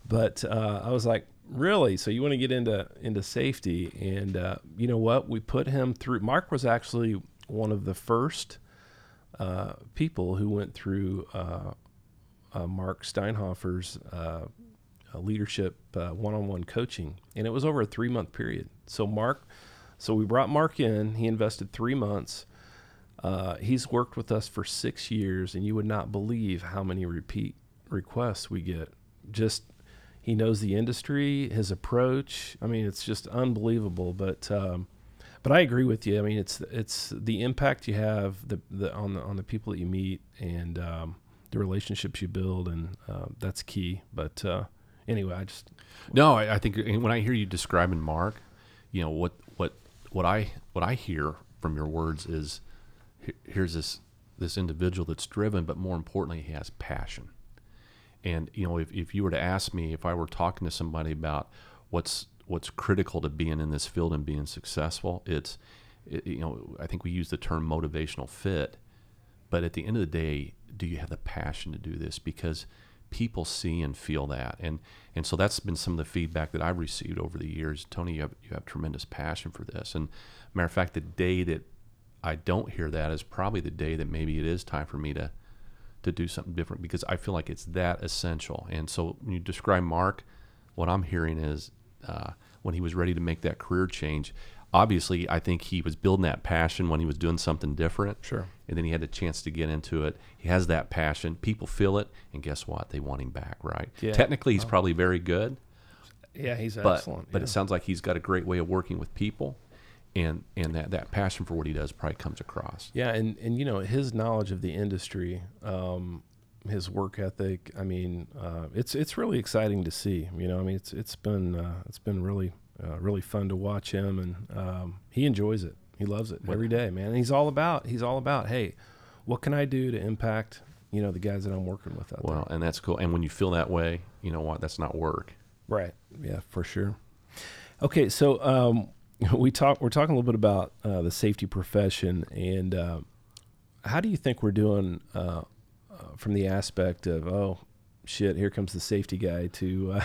But uh, I was like, Really? So you want to get into into safety, and uh, you know what? We put him through. Mark was actually one of the first uh, people who went through uh, uh Mark Steinhofer's uh, uh, leadership one-on-one coaching, and it was over a three-month period. So Mark, so we brought Mark in. He invested three months. he's worked with us for six years, and you would not believe how many repeat requests we get. Just he knows the industry, his approach. I mean, it's just unbelievable. But um, but I agree with you. I mean, it's it's the impact you have the, the on the on the people that you meet and um, the relationships you build, and uh, that's key. But uh, anyway, I just no. I, I think when I hear you describing Mark, you know what what what I what I hear from your words is here's this this individual that's driven, but more importantly, he has passion. And you know, if, if you were to ask me if I were talking to somebody about what's what's critical to being in this field and being successful, it's it, you know I think we use the term motivational fit, but at the end of the day, do you have the passion to do this? Because people see and feel that, and and so that's been some of the feedback that I've received over the years. Tony, you have you have tremendous passion for this, and matter of fact, the day that I don't hear that is probably the day that maybe it is time for me to to do something different because I feel like it's that essential. And so when you describe Mark, what I'm hearing is uh, when he was ready to make that career change, obviously I think he was building that passion when he was doing something different. Sure. And then he had a chance to get into it. He has that passion. People feel it, and guess what? They want him back, right? Yeah. Technically, he's oh. probably very good. Yeah, he's but, excellent. But yeah. it sounds like he's got a great way of working with people and and that, that passion for what he does probably comes across. Yeah, and and you know his knowledge of the industry, um, his work ethic. I mean, uh, it's it's really exciting to see. You know, I mean, it's it's been uh, it's been really uh, really fun to watch him, and um, he enjoys it. He loves it every day, man. And he's all about he's all about hey, what can I do to impact you know the guys that I'm working with out well, there. and that's cool. And when you feel that way, you know what? That's not work. Right. Yeah, for sure. Okay, so um, we talk. We're talking a little bit about uh, the safety profession, and uh, how do you think we're doing uh, uh from the aspect of oh shit, here comes the safety guy to, uh,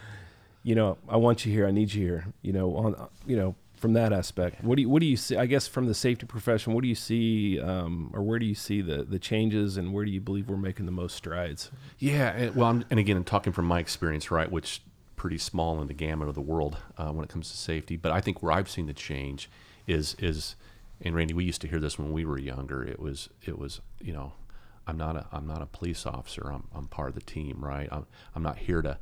you know, I want you here, I need you here, you know, on you know from that aspect. What do you what do you see? I guess from the safety profession, what do you see, um, or where do you see the the changes, and where do you believe we're making the most strides? Yeah, and, well, I'm, and again, I'm talking from my experience, right, which pretty small in the gamut of the world uh, when it comes to safety. But I think where I've seen the change is is, and Randy, we used to hear this when we were younger. It was it was you know, I'm not a I'm not a police officer. I'm I'm part of the team, right? I'm I'm not here to,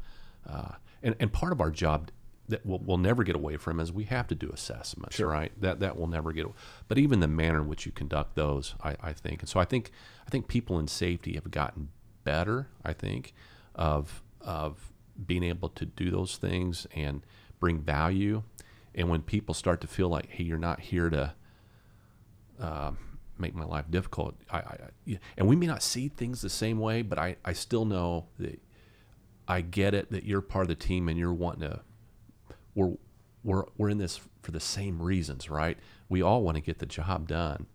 uh, and and part of our job that we'll, we'll never get away from is we have to do assessments, sure. right? That that will never get. But even the manner in which you conduct those, I, I think, and so I think I think people in safety have gotten better. I think of of being able to do those things and bring value. And when people start to feel like, hey, you're not here to uh, make my life difficult, I, I, and we may not see things the same way, but I, I still know that I get it that you're part of the team and you're wanting to. We're we're we're in this for the same reasons, right? We all want to get the job done.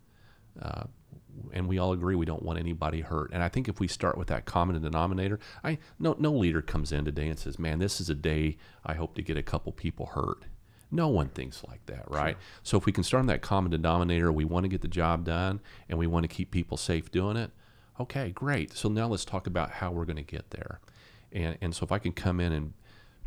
Uh, and we all agree we don't want anybody hurt. And I think if we start with that common denominator, I no no leader comes in today and says, "Man, this is a day I hope to get a couple people hurt." No one thinks like that, right? Sure. So if we can start on that common denominator, we want to get the job done and we want to keep people safe doing it. Okay, great. So now let's talk about how we're going to get there. And and so if I can come in and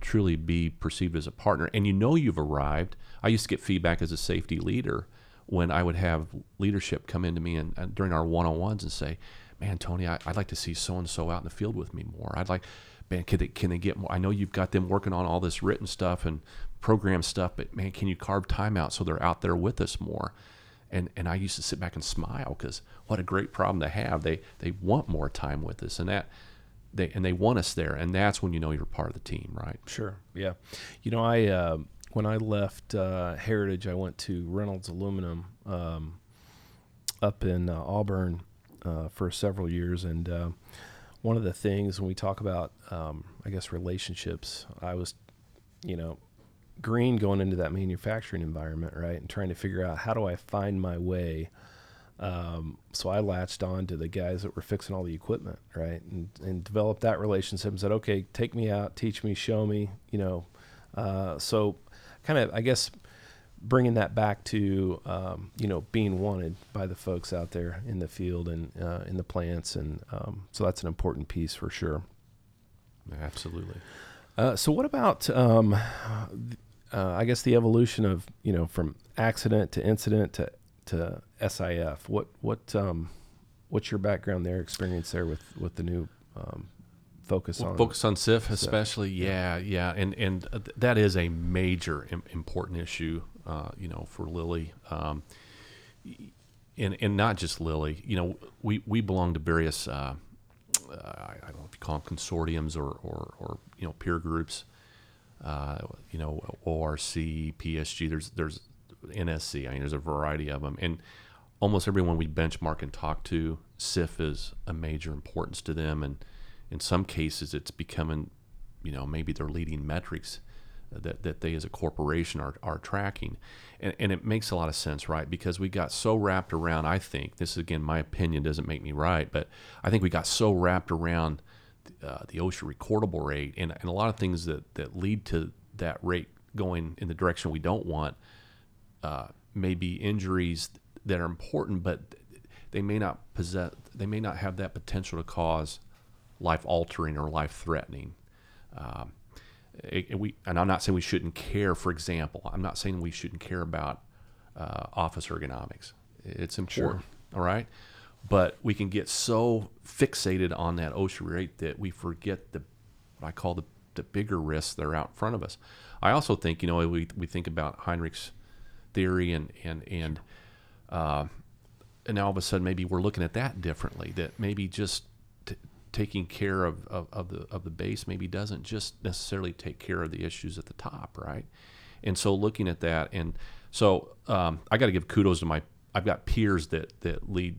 truly be perceived as a partner and you know you've arrived, I used to get feedback as a safety leader when I would have leadership come into me and, and during our one-on-ones and say, "Man, Tony, I, would like to see so and so out in the field with me more. I'd like, man, can they can they get more? I know you've got them working on all this written stuff and program stuff, but man, can you carve time out so they're out there with us more?" And and I used to sit back and smile because what a great problem to have. They they want more time with us, and that they and they want us there, and that's when you know you're part of the team, right? Sure. Yeah. You know, I. Uh, when I left uh, Heritage, I went to Reynolds Aluminum um, up in uh, Auburn uh, for several years, and uh, one of the things when we talk about, um, I guess, relationships, I was, you know, green going into that manufacturing environment, right, and trying to figure out how do I find my way. Um, so I latched on to the guys that were fixing all the equipment, right, and, and developed that relationship and said, okay, take me out, teach me, show me, you know Uh, so, kind of, I guess, bringing that back to um, you know being wanted by the folks out there in the field and uh, in the plants, and um, so that's an important piece for sure. Absolutely. Uh, so, what about um, uh, I guess the evolution of you know from accident to incident to to SIF? What what um, what's your background there, experience there with with the new um, focus on focus on SIF, especially. Yeah, yeah, and and uh, that is a major important issue. Uh, you know, for Lilly. Um, and, and not just Lilly, you know, we, we belong to various, uh, uh, I don't know if you call them consortiums or, or, or you know, peer groups, uh, you know, ORC, PSG, there's, there's NSC, I mean, there's a variety of them. And almost everyone we benchmark and talk to, SIF is a major importance to them. And in some cases, it's becoming, you know, maybe their leading metrics that, that they as a corporation are, are tracking. And, and it makes a lot of sense, right? Because we got so wrapped around, I think, this is again, my opinion doesn't make me right, but I think we got so wrapped around uh, the OSHA recordable rate and, and a lot of things that, that lead to that rate going in the direction we don't want uh, may be injuries that are important, but they may not possess, they may not have that potential to cause life altering or life threatening. Um, it, we, and I'm not saying we shouldn't care. For example, I'm not saying we shouldn't care about uh, office ergonomics. It's important, sure. all right. But we can get so fixated on that OSHA rate that we forget the what I call the the bigger risks that are out in front of us. I also think you know we we think about Heinrich's theory and and and uh, and now all of a sudden maybe we're looking at that differently. That maybe just taking care of, of, of, the of the base maybe doesn't just necessarily take care of the issues at the top, right? And so looking at that, and so um, I got to give kudos to my I've got peers that that lead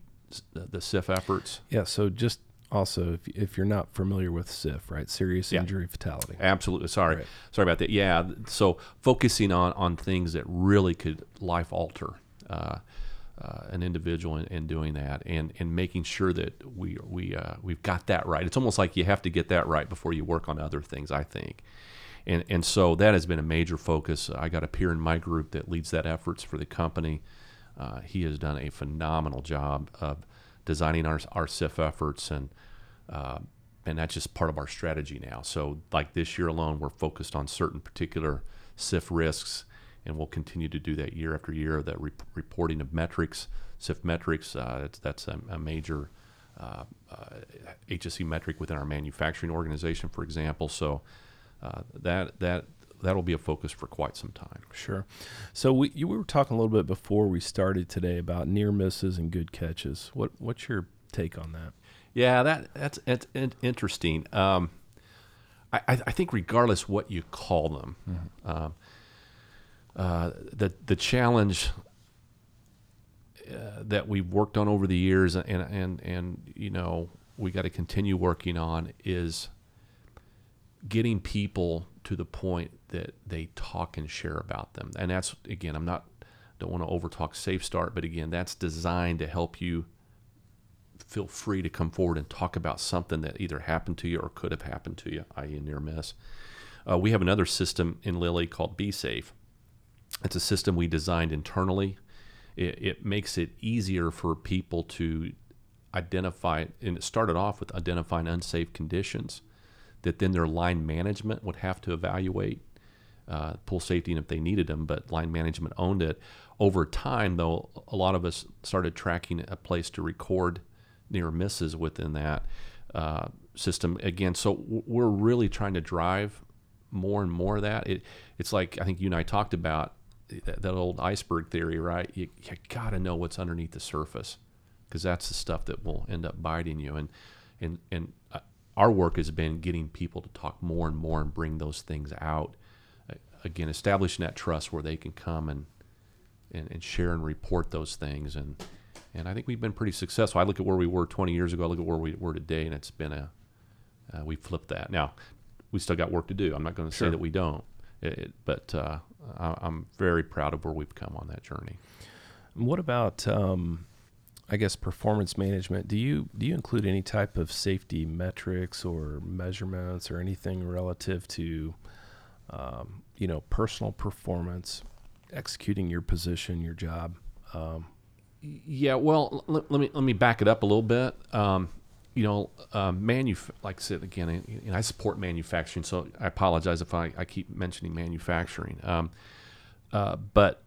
the, the SIF efforts. Yeah. So just also, if, if you're not familiar with SIF, right, serious injury yeah. fatality. Absolutely. Sorry, right. sorry about that. Yeah. So focusing on on things that really could life alter. Uh, uh, an individual in, in, doing that and, and making sure that we we uh, we've got that right. It's almost like you have to get that right before you work on other things. I think, and and so that has been a major focus. I got a peer in my group that leads that efforts for the company. Uh, he has done a phenomenal job of designing our our SIF efforts and. Uh, and that's just part of our strategy now. So, like this year alone, we're focused on certain particular SIF risks and we'll continue to do that year after year. That re- reporting of metrics, SIF metrics, uh, that's a, a major uh, uh, HSE metric within our manufacturing organization, for example. So uh, that that that'll be a focus for quite some time. Sure. So we you, we were talking a little bit before we started today about near misses and good catches. What what's your take on that? Yeah, that that's, that's interesting. Um, I, I think regardless what you call them, mm-hmm. um, uh, the the challenge uh, that we've worked on over the years, and and and you know we got to continue working on is getting people to the point that they talk and share about them. And that's again, I'm not don't want to overtalk Safe Start, but again, that's designed to help you feel free to come forward and talk about something that either happened to you or could have happened to you, i.e., near miss. Uh, we have another system in Lilly called Be Safe, it's a system we designed internally. It, it makes it easier for people to identify, and it started off with identifying unsafe conditions that then their line management would have to evaluate uh, pool safety and if they needed them, but line management owned it. Over time, though, a lot of us started tracking a place to record near misses within that uh, system again. So we're really trying to drive more and more of that. It, it's like I think you and I talked about that, that old iceberg theory, right? You, you got to know what's underneath the surface because that's the stuff that will end up biting you. And and and uh, our work has been getting people to talk more and more and bring those things out. Again, establishing that trust where they can come and, and and share and report those things. And and I think we've been pretty successful. I look at where we were 20 years ago. I look at where we were today, and it's been a uh, we flipped that. Now we still got work to do. I'm not going to sure. say that we don't. It, but uh, I, am very proud of where we've come on that journey. What about, um, I guess, performance management? Do you do you include any type of safety metrics or measurements or anything relative to um, you know, personal performance, executing your position, your job. Um, yeah, well, let, let, me let me back it up a little bit. Um, you know, uh, manuf- like I said again, you know, I support manufacturing, so I apologize if I, I keep mentioning manufacturing. Um, uh, but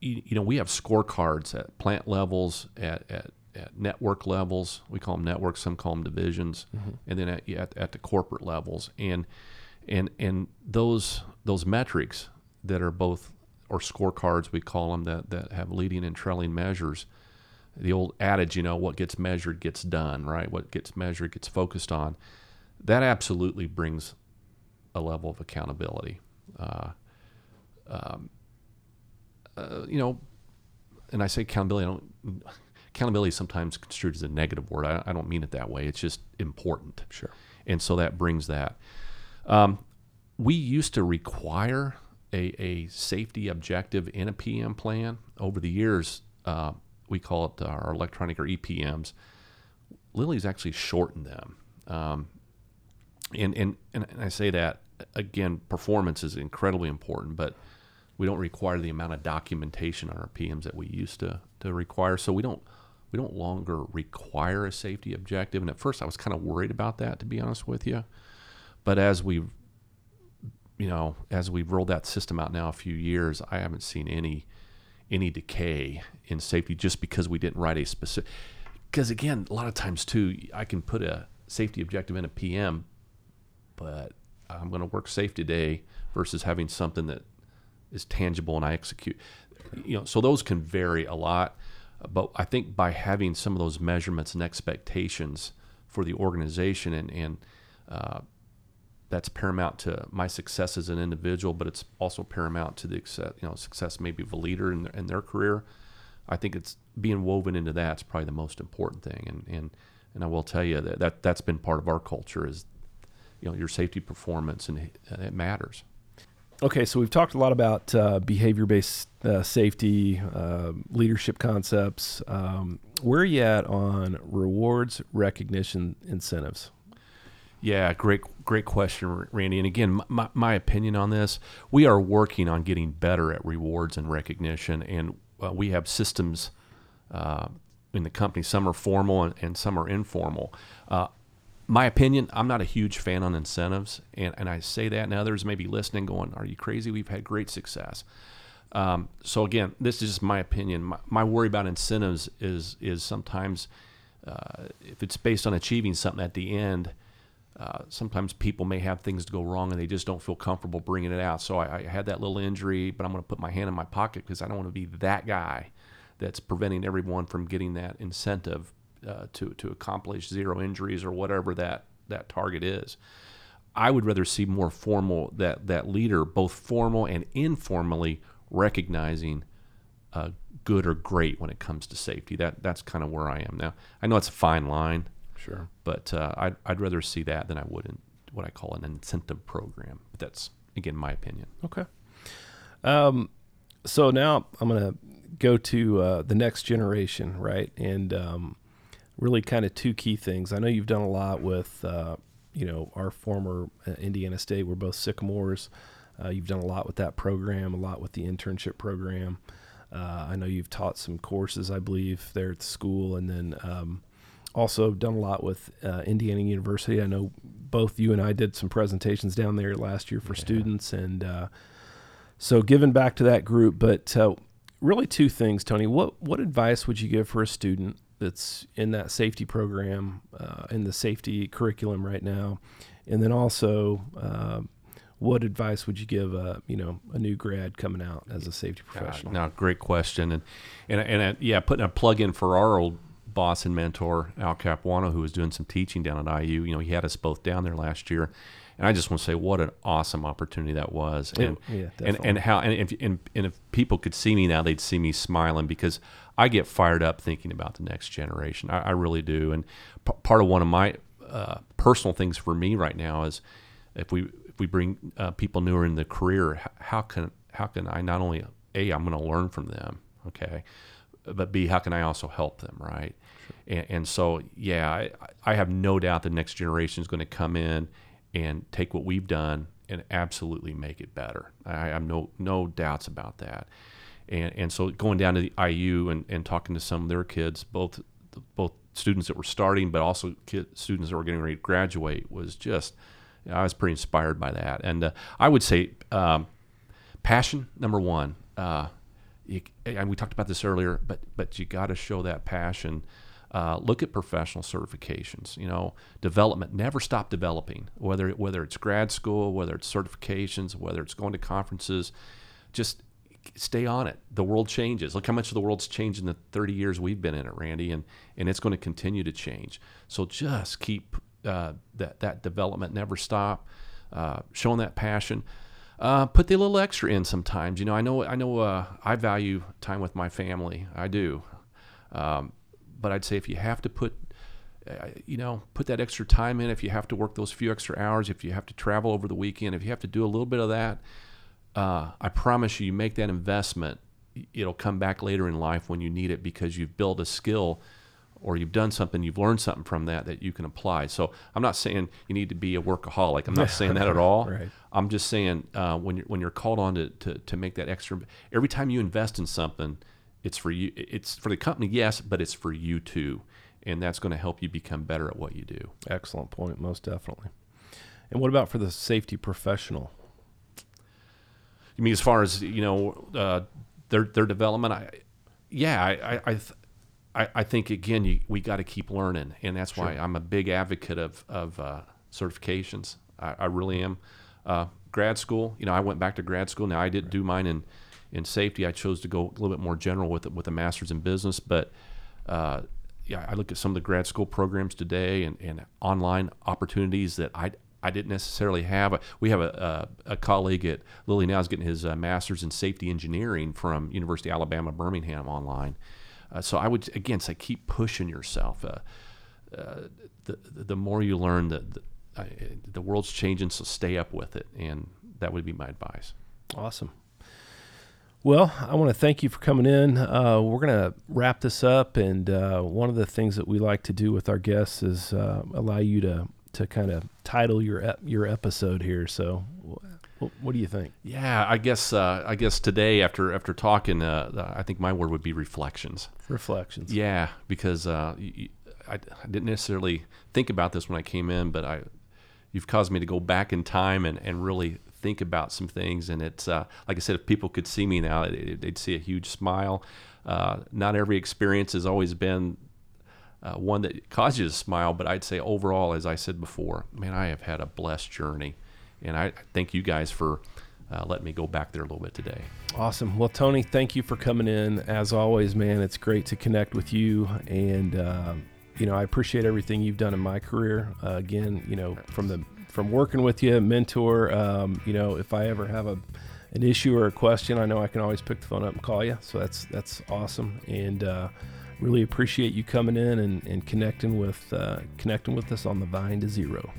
you, you, know, we have scorecards at plant levels, at, at, at, network levels. We call them networks. Some call them divisions, mm-hmm. and then at, at, at the corporate levels. And and and those those metrics that are both or scorecards we call them that that have leading and trailing measures the old adage, you know, what gets measured gets done, right? What gets measured gets focused on. That absolutely brings a level of accountability. Uh, um, uh, you know, and I say accountability. I don't, accountability is sometimes construed as a negative word. I, I, don't mean it that way. It's just important. Sure. And so that brings that. Um, we used to require a, a safety objective in a PM plan. Over the years, uh, we call it our electronic or EPMs. Lilly's actually shortened them. Um, and, and, and I say that again, performance is incredibly important, but we don't require the amount of documentation on our PMs that we used to, to require. So we don't we don't longer require a safety objective. And at first, I was kind of worried about that, to be honest with you. But as we've you know as we've rolled that system out now a few years, I haven't seen any any decay in safety just because we didn't write a specific. Because again, a lot of times too, I can put a safety objective in a PM, but I'm going to work safe today versus having something that is tangible and I execute. You know, so those can vary a lot. But I think by having some of those measurements and expectations for the organization and, and uh, that's paramount to my success as an individual, but it's also paramount to the you know success maybe of a leader in their, in their career. I think it's being woven into that's probably the most important thing, and and and I will tell you that, that that's been part of our culture is you know your safety performance and it matters. Okay, so we've talked a lot about uh, behavior-based uh, safety, uh, leadership concepts. Um, where are you at on rewards, recognition, incentives? Yeah, great, great question, Randy. And again, my, my opinion on this: we are working on getting better at rewards and recognition, and uh, we have systems uh, in the company. Some are formal and, and some are informal. Uh, my opinion, I'm not a huge fan on incentives, and, and I say that, and others may be listening, going, "Are you crazy? We've had great success." Um, so again, this is just my opinion. My, my, worry about incentives is is sometimes uh, if it's based on achieving something at the end uh, sometimes people may have things to go wrong and they just don't feel comfortable bringing it out. So I, I had that little injury, but I'm going to put my hand in my pocket because I don't want to be that guy that's preventing everyone from getting that incentive uh, to to accomplish zero injuries or whatever that that target is. I would rather see more formal that that leader, both formal and informally, recognizing uh, good or great when it comes to safety. That that's kind of where I am now. I know it's a fine line. Sure. But uh, I'd, I'd rather see that than I would in what I call an incentive program. But that's, again, my opinion. Okay. Um, so now I'm going to go to uh, the next generation, right? And um, really kind of two key things. I know you've done a lot with, uh, you know, our former uh, Indiana State. We're both Sycamores. Uh, you've done a lot with that program, a lot with the internship program. Uh, I know you've taught some courses, I believe, there at the school, and then um, also done a lot with uh, Indiana University. I know both you and I did some presentations down there last year for yeah. students, and uh, so giving back to that group. But uh, really, two things, Tony. What what advice would you give for a student that's in that safety program, uh, in the safety curriculum right now, and then also uh, what advice would you give a you know a new grad coming out as a safety professional? now, great question, and and and uh, yeah, putting a plug in for our old boss and mentor Al Capuano, who was doing some teaching down at IU. You know, he had us both down there last year, and I just want to say what an awesome opportunity that was, and yeah, and, and how and if and, and if people could see me now, they'd see me smiling because I get fired up thinking about the next generation. I, I really do, and p- part of one of my uh, personal things for me right now is if we if we bring uh, people newer in the career, how can how can I not only a I'm going to learn from them, okay, but b how can I also help them, right? And, and so, yeah, I, I have no doubt the next generation is going to come in and take what we've done and absolutely make it better. I have no no doubts about that. And and so going down to the IU and, and talking to some of their kids, both both students that were starting, but also students that were getting ready to graduate, was just I was pretty inspired by that. And uh, I would say um, passion number one. Uh, you, and we talked about this earlier, but but you got to show that passion. Uh, look at professional certifications. You know, development. Never stop developing. Whether whether it's grad school, whether it's certifications, whether it's going to conferences, just stay on it. The world changes. Look how much the world's changed in the 30 years we've been in it, Randy, and and it's going to continue to change. So just keep uh, that that development. Never stop. Uh, showing that passion. Uh, put the little extra in sometimes. You know, I know, I know, uh, I value time with my family. I do. Um, but I'd say if you have to put, uh, you know, put that extra time in, if you have to work those few extra hours, if you have to travel over the weekend, if you have to do a little bit of that, uh, I promise you, you make that investment, it'll come back later in life when you need it because you've built a skill or you've done something, you've learned something from that that you can apply. So I'm not saying you need to be a workaholic. I'm not saying that at all. Right. I'm just saying uh, when you're when you're called on to, to to make that extra, every time you invest in something, it's for you. It's for the company, yes, but it's for you too, and that's going to help you become better at what you do. Excellent point, most definitely. And what about for the safety professional? You mean as far as you know uh, their their development? I, yeah, I I, I, I, I think again you, we got to keep learning, and that's why I'm a big advocate of of uh, certifications. I, I, really am. Uh, grad school, you know, I went back to grad school. Now I didn't do mine in in safety. I chose to go a little bit more general with it, with a master's in business, but. Uh, yeah, I look at some of the grad school programs today and, and online opportunities that I, I didn't necessarily have. We have a, a, a colleague at Lilly now is getting his uh, master's in safety engineering from University of Alabama Birmingham online. Uh, so I would again say keep pushing yourself. Uh, uh the the more you learn, the the, the world's changing, so stay up with it, and that would be my advice. Awesome. Well, I want to thank you for coming in. Uh, we're going to wrap this up, and uh, one of the things that we like to do with our guests is uh, allow you to to kind of title your ep- your episode here. So, what, what do you think? Yeah, I guess uh, I guess today after after talking, uh, I think my word would be reflections. Reflections. Yeah, because uh, I, I didn't necessarily think about this when I came in, but I you've caused me to go back in time and, and really think about some things. And it's uh, like I said, if people could see me now, they'd see a huge smile. Uh, not every experience has always been uh, one that causes you to smile, but I'd say overall, as I said before, man, I have had a blessed journey, and I thank you guys for uh, letting me go back there a little bit today. Awesome. Well, Tony, thank you for coming in. As always, man, it's great to connect with you, and uh, you know I appreciate everything you've done in my career. Uh, again, you know from the from working with you, mentor. Um, you know, if I ever have a an issue or a question, I know I can always pick the phone up and call you. So that's that's awesome, and uh, really appreciate you coming in and, and connecting with uh, connecting with us on the Vine to Zero.